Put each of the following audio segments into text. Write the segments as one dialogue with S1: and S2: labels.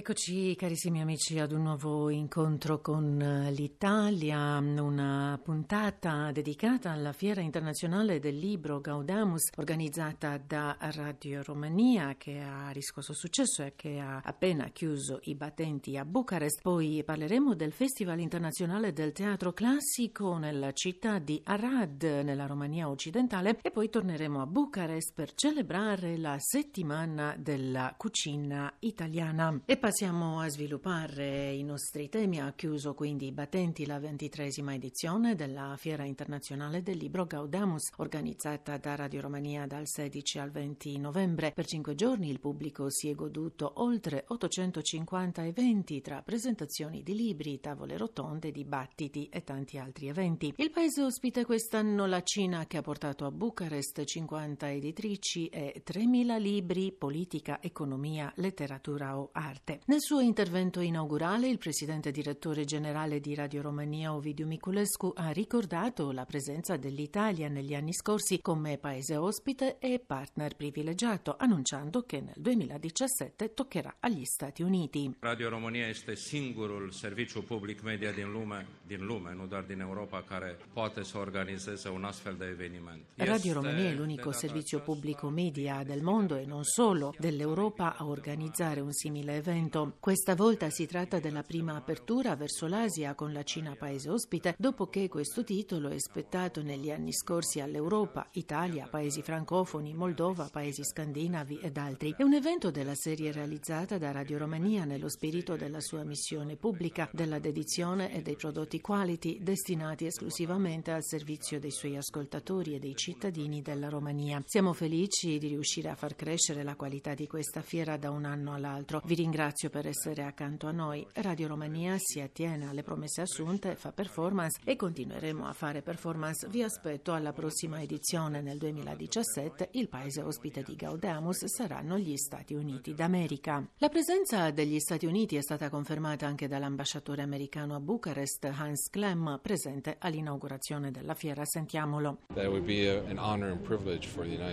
S1: Eccoci carissimi amici ad un nuovo incontro con eh, l'Italia, una puntata dedicata alla Fiera internazionale del libro Gaudamus organizzata da Radio Romania che ha riscosso successo e che ha appena chiuso i battenti a Bucarest. Poi parleremo del Festival internazionale del teatro classico nella città di Arad nella Romania occidentale e poi torneremo a Bucarest per celebrare la settimana della cucina italiana. E passiamo a sviluppare i nostri temi. Ha chiuso quindi i battenti la ventitresima edizione della Fiera internazionale del libro Gaudamus, organizzata da Radio Romania dal 16 al 20 novembre. Per cinque giorni il pubblico si è goduto oltre 850 eventi tra presentazioni di libri, tavole rotonde, dibattiti e tanti altri eventi. Il paese ospita quest'anno la Cina che ha portato a Bucarest 50 editrici e 3.000 libri, politica, economia, letteratura o arte. Nel suo intervento inaugurale il presidente direttore generale di Radio Romania Ovidiu Miculescu ha ricordato la presenza dell'Italia negli anni scorsi come paese ospite e partner privilegiato, annunciando che nel 2017 toccherà agli Stati Uniti.
S2: Radio Romania este singurul serviciu public media din lume, din lume, nu doar din Europa, care poate să un astfel de eveniment.
S1: Radio Romania è l'unico servizio pubblico media del mondo e non solo dell'Europa a organizzare un simile evento momento. Questa volta si tratta della prima apertura verso l'Asia con la Cina paese ospite, dopo che questo titolo è spettato negli anni scorsi all'Europa, Italia, paesi francofoni, Moldova, paesi scandinavi ed altri. È un evento della serie realizzata da Radio Romania nello spirito della sua missione pubblica, della dedizione e dei prodotti quality destinati esclusivamente al servizio dei suoi ascoltatori e dei cittadini della Romania. Siamo felici di riuscire a far crescere la qualità di questa fiera da un anno all'altro. Vi ringrazio ringrazio per essere accanto a noi. Radio Romania si attiene alle promesse assunte, fa performance e continueremo a fare performance. Vi aspetto alla prossima edizione nel 2017. Il paese ospite di Gaudamus saranno gli Stati Uniti d'America. La presenza degli Stati Uniti è stata confermata anche dall'ambasciatore americano a Bucarest, Hans Klemm, presente all'inaugurazione della fiera. Sentiamolo.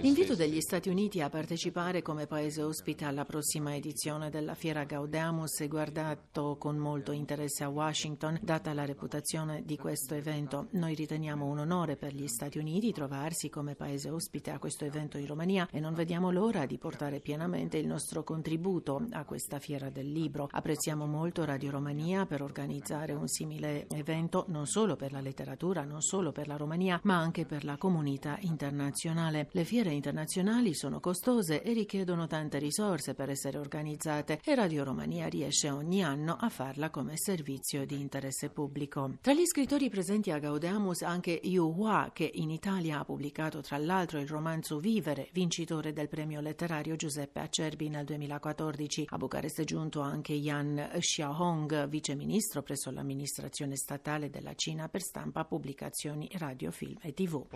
S1: L'invito degli Stati Uniti a partecipare come paese ospite alla prossima edizione della fiera Gaudeamus è guardato con molto interesse a Washington, data la reputazione di questo evento. Noi riteniamo un onore per gli Stati Uniti trovarsi come paese ospite a questo evento in Romania e non vediamo l'ora di portare pienamente il nostro contributo a questa fiera del libro. Apprezziamo molto Radio Romania per organizzare un simile evento non solo per la letteratura, non solo per la Romania, ma anche per la comunità internazionale. Le fiere internazionali sono costose e richiedono tante risorse per essere organizzate e Radio Romania riesce ogni anno a farla come servizio di interesse pubblico. Tra gli scrittori presenti a Gaudeamus anche Yu Hua, che in Italia ha pubblicato tra l'altro il romanzo Vivere, vincitore del premio letterario Giuseppe Acerbi nel 2014. A Bucarest è giunto anche Yan Xiaohong, viceministro presso l'amministrazione statale della Cina per stampa, pubblicazioni, radio, film e tv.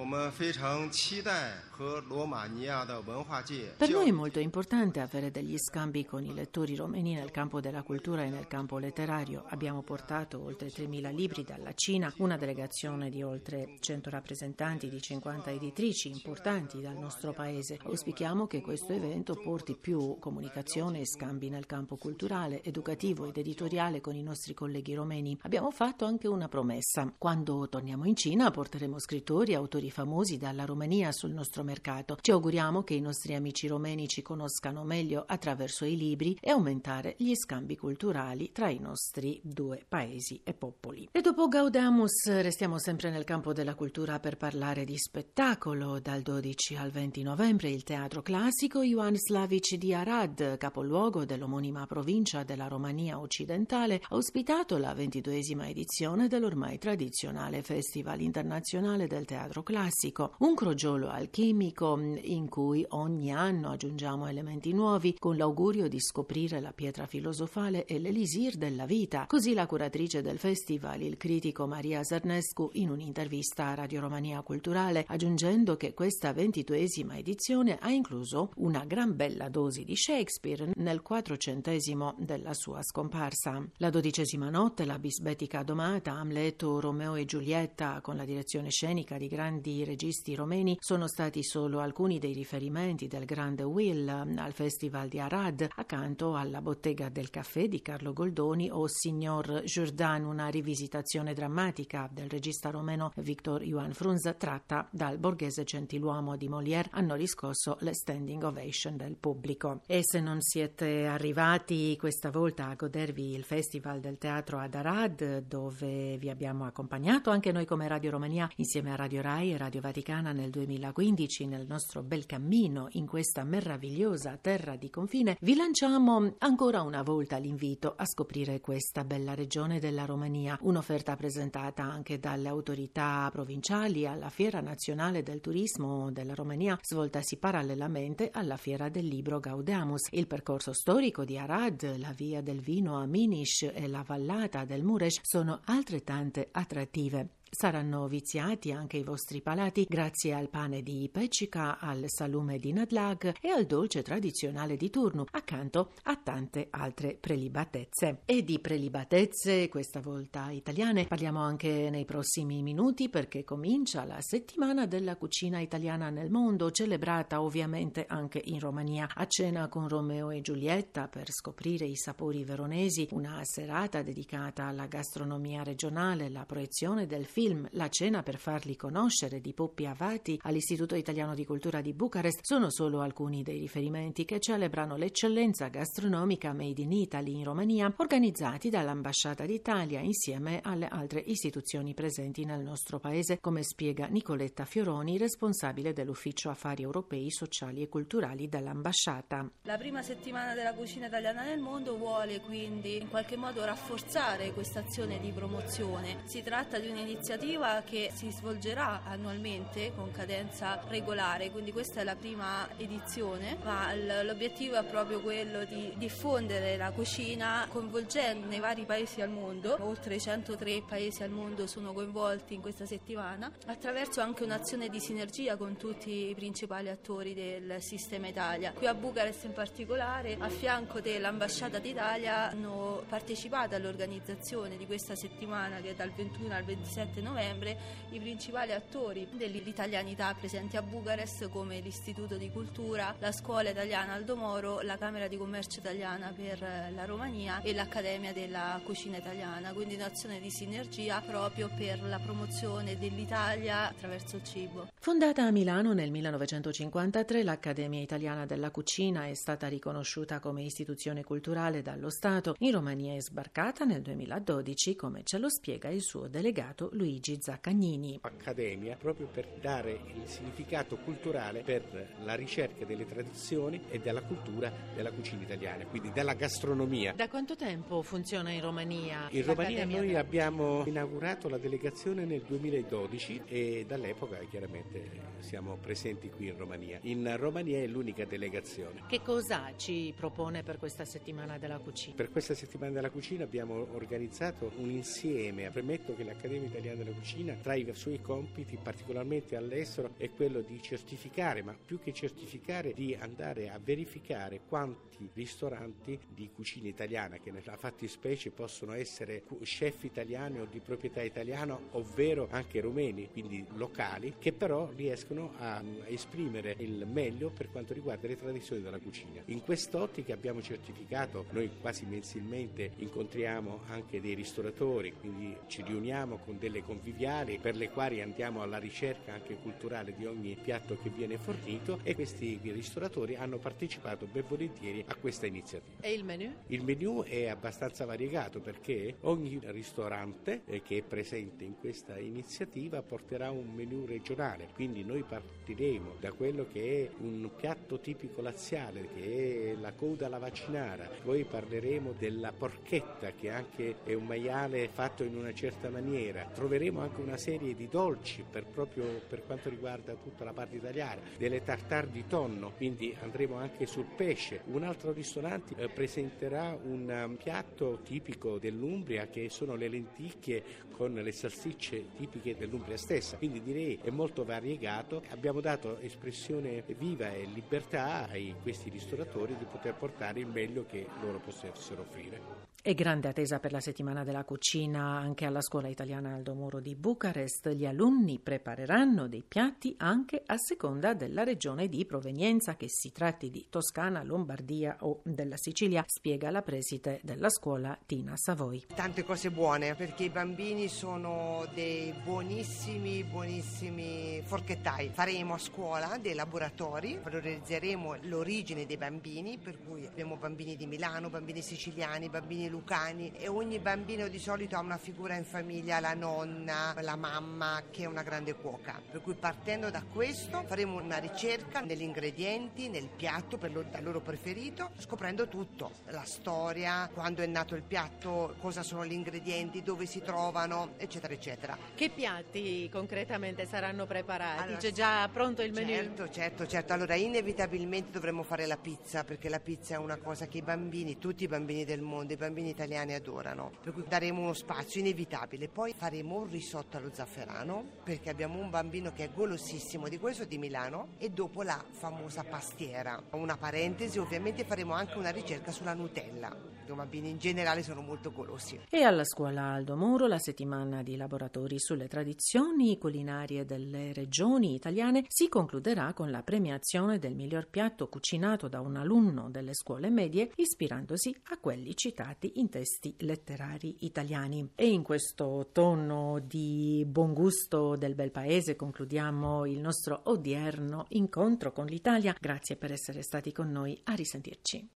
S1: Per noi è molto importante avere degli scambi con i lettori romeni nel campo della cultura e nel campo letterario. Abbiamo portato oltre 3.000 libri dalla Cina, una delegazione di oltre 100 rappresentanti di 50 editrici importanti dal nostro paese. Auspichiamo che questo evento porti più comunicazione e scambi nel campo culturale, educativo ed editoriale con i nostri colleghi romeni. Abbiamo fatto anche una promessa. Quando torniamo in Cina porteremo scrittori e autori famosi dalla Romania sul nostro mercato. Ci auguriamo che i nostri amici romeni ci conoscano meglio attraverso i libri e aumentare sviluppare gli scambi culturali tra i nostri due paesi e popoli. E dopo Gaudamus restiamo sempre nel campo della cultura per parlare di spettacolo. Dal 12 al 20 novembre il Teatro Classico Ioan Slavic di Arad, capoluogo dell'omonima provincia della Romania occidentale, ha ospitato la ventiduesima edizione dell'ormai tradizionale Festival internazionale del teatro classico, un crogiolo alchimico in cui ogni anno aggiungiamo elementi nuovi con l'augurio di scoprire la pietra filosofale e l'elisir della vita. Così la curatrice del festival, il critico Maria Zarnescu, in un'intervista a Radio Romania Culturale, aggiungendo che questa ventitresima edizione ha incluso una gran bella dose di Shakespeare nel quattrocentesimo della sua scomparsa. La dodicesima notte, la bisbetica domata, Amleto, Romeo e Giulietta, con la direzione scenica di grandi registi romeni, sono stati solo alcuni dei riferimenti del grande Will al festival di Arad, accanto alla bottega Bottega del caffè di Carlo Goldoni o Signor Jourdan, una rivisitazione drammatica del regista romeno Victor Johan Frunz tratta dal borghese gentiluomo di Molière hanno riscosso le standing ovation del pubblico. E se non siete arrivati questa volta a godervi il Festival del Teatro ad Arad, dove vi abbiamo accompagnato anche noi come Radio Romania insieme a Radio Rai e Radio Vaticana nel 2015 nel nostro bel cammino in questa meravigliosa terra di confine, vi lanciamo ancora una volta l'invito a scoprire questa bella regione della Romania, un'offerta presentata anche dalle autorità provinciali alla Fiera Nazionale del Turismo della Romania, svoltasi parallelamente alla Fiera del Libro Gaudeamus. Il percorso storico di Arad, la via del vino a Minish e la vallata del Muresh sono altrettante attrattive. Saranno viziati anche i vostri palati grazie al pane di peccica, al salume di Nadlag e al dolce tradizionale di Turnu, accanto a tante altre prelibatezze. E di prelibatezze, questa volta italiane, parliamo anche nei prossimi minuti perché comincia la settimana della cucina italiana nel mondo, celebrata ovviamente anche in Romania. A cena con Romeo e Giulietta per scoprire i sapori veronesi, una serata dedicata alla gastronomia regionale, la proiezione del film film La cena per farli conoscere di Poppi Avati all'Istituto Italiano di Cultura di Bucarest sono solo alcuni dei riferimenti che celebrano l'eccellenza gastronomica Made in Italy in Romania, organizzati dall'Ambasciata d'Italia insieme alle altre istituzioni presenti nel nostro paese, come spiega Nicoletta Fioroni, responsabile dell'Ufficio Affari Europei, Sociali e Culturali dell'Ambasciata.
S3: La prima settimana della cucina italiana nel mondo vuole quindi in qualche modo rafforzare questa azione di promozione. Si tratta di un'iniziativa un'iniziativa che si svolgerà annualmente con cadenza regolare, quindi questa è la prima edizione, ma l'obiettivo è proprio quello di diffondere la cucina coinvolgendo nei vari paesi al mondo, oltre 103 paesi al mondo sono coinvolti in questa settimana, attraverso anche un'azione di sinergia con tutti i principali attori del sistema Italia. Qui a Bucarest in particolare, a fianco dell'ambasciata d'Italia, hanno partecipato all'organizzazione di questa settimana che è dal 21 al 27 7 novembre i principali attori dell'italianità presenti a Bucarest come l'Istituto di Cultura, la Scuola Italiana Aldo Moro, la Camera di Commercio Italiana per la Romania e l'Accademia della Cucina Italiana, quindi un'azione di sinergia proprio per la promozione dell'Italia attraverso il cibo.
S1: Fondata a Milano nel 1953, l'Accademia Italiana della Cucina è stata riconosciuta come istituzione culturale dallo Stato. In Romania è sbarcata nel 2012, come ce lo spiega il suo delegato Luigi Luigi Zaccagnini.
S4: Accademia proprio per dare il significato culturale per la ricerca delle tradizioni e della cultura della cucina italiana, quindi della gastronomia.
S1: Da quanto tempo funziona in Romania?
S4: In Romania noi abbiamo inaugurato la delegazione nel 2012 e dall'epoca chiaramente siamo presenti qui in Romania. In Romania è l'unica delegazione.
S1: Che cosa ci propone per questa settimana della cucina?
S4: Per questa settimana della cucina abbiamo organizzato un insieme. Premetto che l'Accademia Italiana della Cucina, tra i suoi compiti, particolarmente all'estero, è quello di certificare, ma più che certificare, di andare a verificare quanti ristoranti di cucina italiana, che nella fattispecie possono essere chef italiani o di proprietà italiana, ovvero anche rumeni, quindi locali, che però riescono a esprimere il meglio per quanto riguarda le tradizioni della cucina. In quest'ottica abbiamo certificato, noi quasi mensilmente incontriamo anche dei ristoratori, quindi ci riuniamo con delle conviviali per le quali andiamo alla ricerca anche culturale di ogni piatto che viene fornito e questi ristoratori hanno partecipato ben volentieri a questa iniziativa.
S1: E il menù?
S4: Il menù è abbastanza variegato perché ogni ristorante eh, che è presente in questa iniziativa porterà un menù regionale, quindi noi partiremo da quello che è un piatto tipico laziale che è la coda alla vaccinara, poi parleremo della porchetta che anche è un maiale fatto in una certa maniera, troveremo troveremo anche una serie di dolci per, proprio per quanto riguarda tutta la parte italiana, delle tartare di tonno, quindi andremo anche sul pesce. Un altro ristorante eh, presenterà un um, piatto tipico dell'Umbria che sono le lenticchie con le salsicce tipiche dell'Umbria stessa, quindi direi è molto variegato. Abbiamo dato espressione viva e libertà a questi ristoratori di poter portare il meglio che loro potessero offrire.
S1: E grande attesa per la settimana della cucina anche alla scuola italiana Aldo Moro di Bucarest gli alunni prepareranno dei piatti anche a seconda della regione di provenienza, che si tratti di Toscana, Lombardia o della Sicilia, spiega la preside della scuola Tina Savoi.
S5: Tante cose buone perché i bambini sono dei buonissimi, buonissimi forchettai. Faremo a scuola dei laboratori, valorizzeremo l'origine dei bambini, per cui abbiamo bambini di Milano, bambini siciliani, bambini lucani e ogni bambino di solito ha una figura in famiglia, la nonna, la mamma che è una grande cuoca. Per cui partendo da questo faremo una ricerca negli ingredienti, nel piatto per loro, loro preferito, scoprendo tutto, la storia, quando è nato il piatto, cosa sono gli ingredienti, dove si trovano, eccetera, eccetera.
S1: Che piatti concretamente saranno preparati? Allora, C'è già pronto il menù?
S5: Certo, certo, certo. Allora, inevitabilmente dovremo fare la pizza, perché la pizza è una cosa che i bambini, tutti i bambini del mondo, i bambini italiani adorano. Per cui daremo uno spazio inevitabile. Poi faremo un risotto allo zafferano, perché abbiamo un bambino che è golosissimo di questo di Milano e dopo la famosa pastiera. Una parentesi, ovviamente faremo anche una ricerca sulla Nutella. I bambini in generale sono molto golosi.
S1: E alla scuola Aldo Moro la settimana di laboratori sulle tradizioni culinarie delle regioni italiane si concluderà con la premiazione del miglior piatto cucinato da un alunno delle scuole medie ispirandosi a quelli citati in testi letterari italiani. E in questo tono di buon gusto del bel paese concludiamo il nostro odierno incontro con l'Italia. Grazie per essere stati con noi. A risentirci.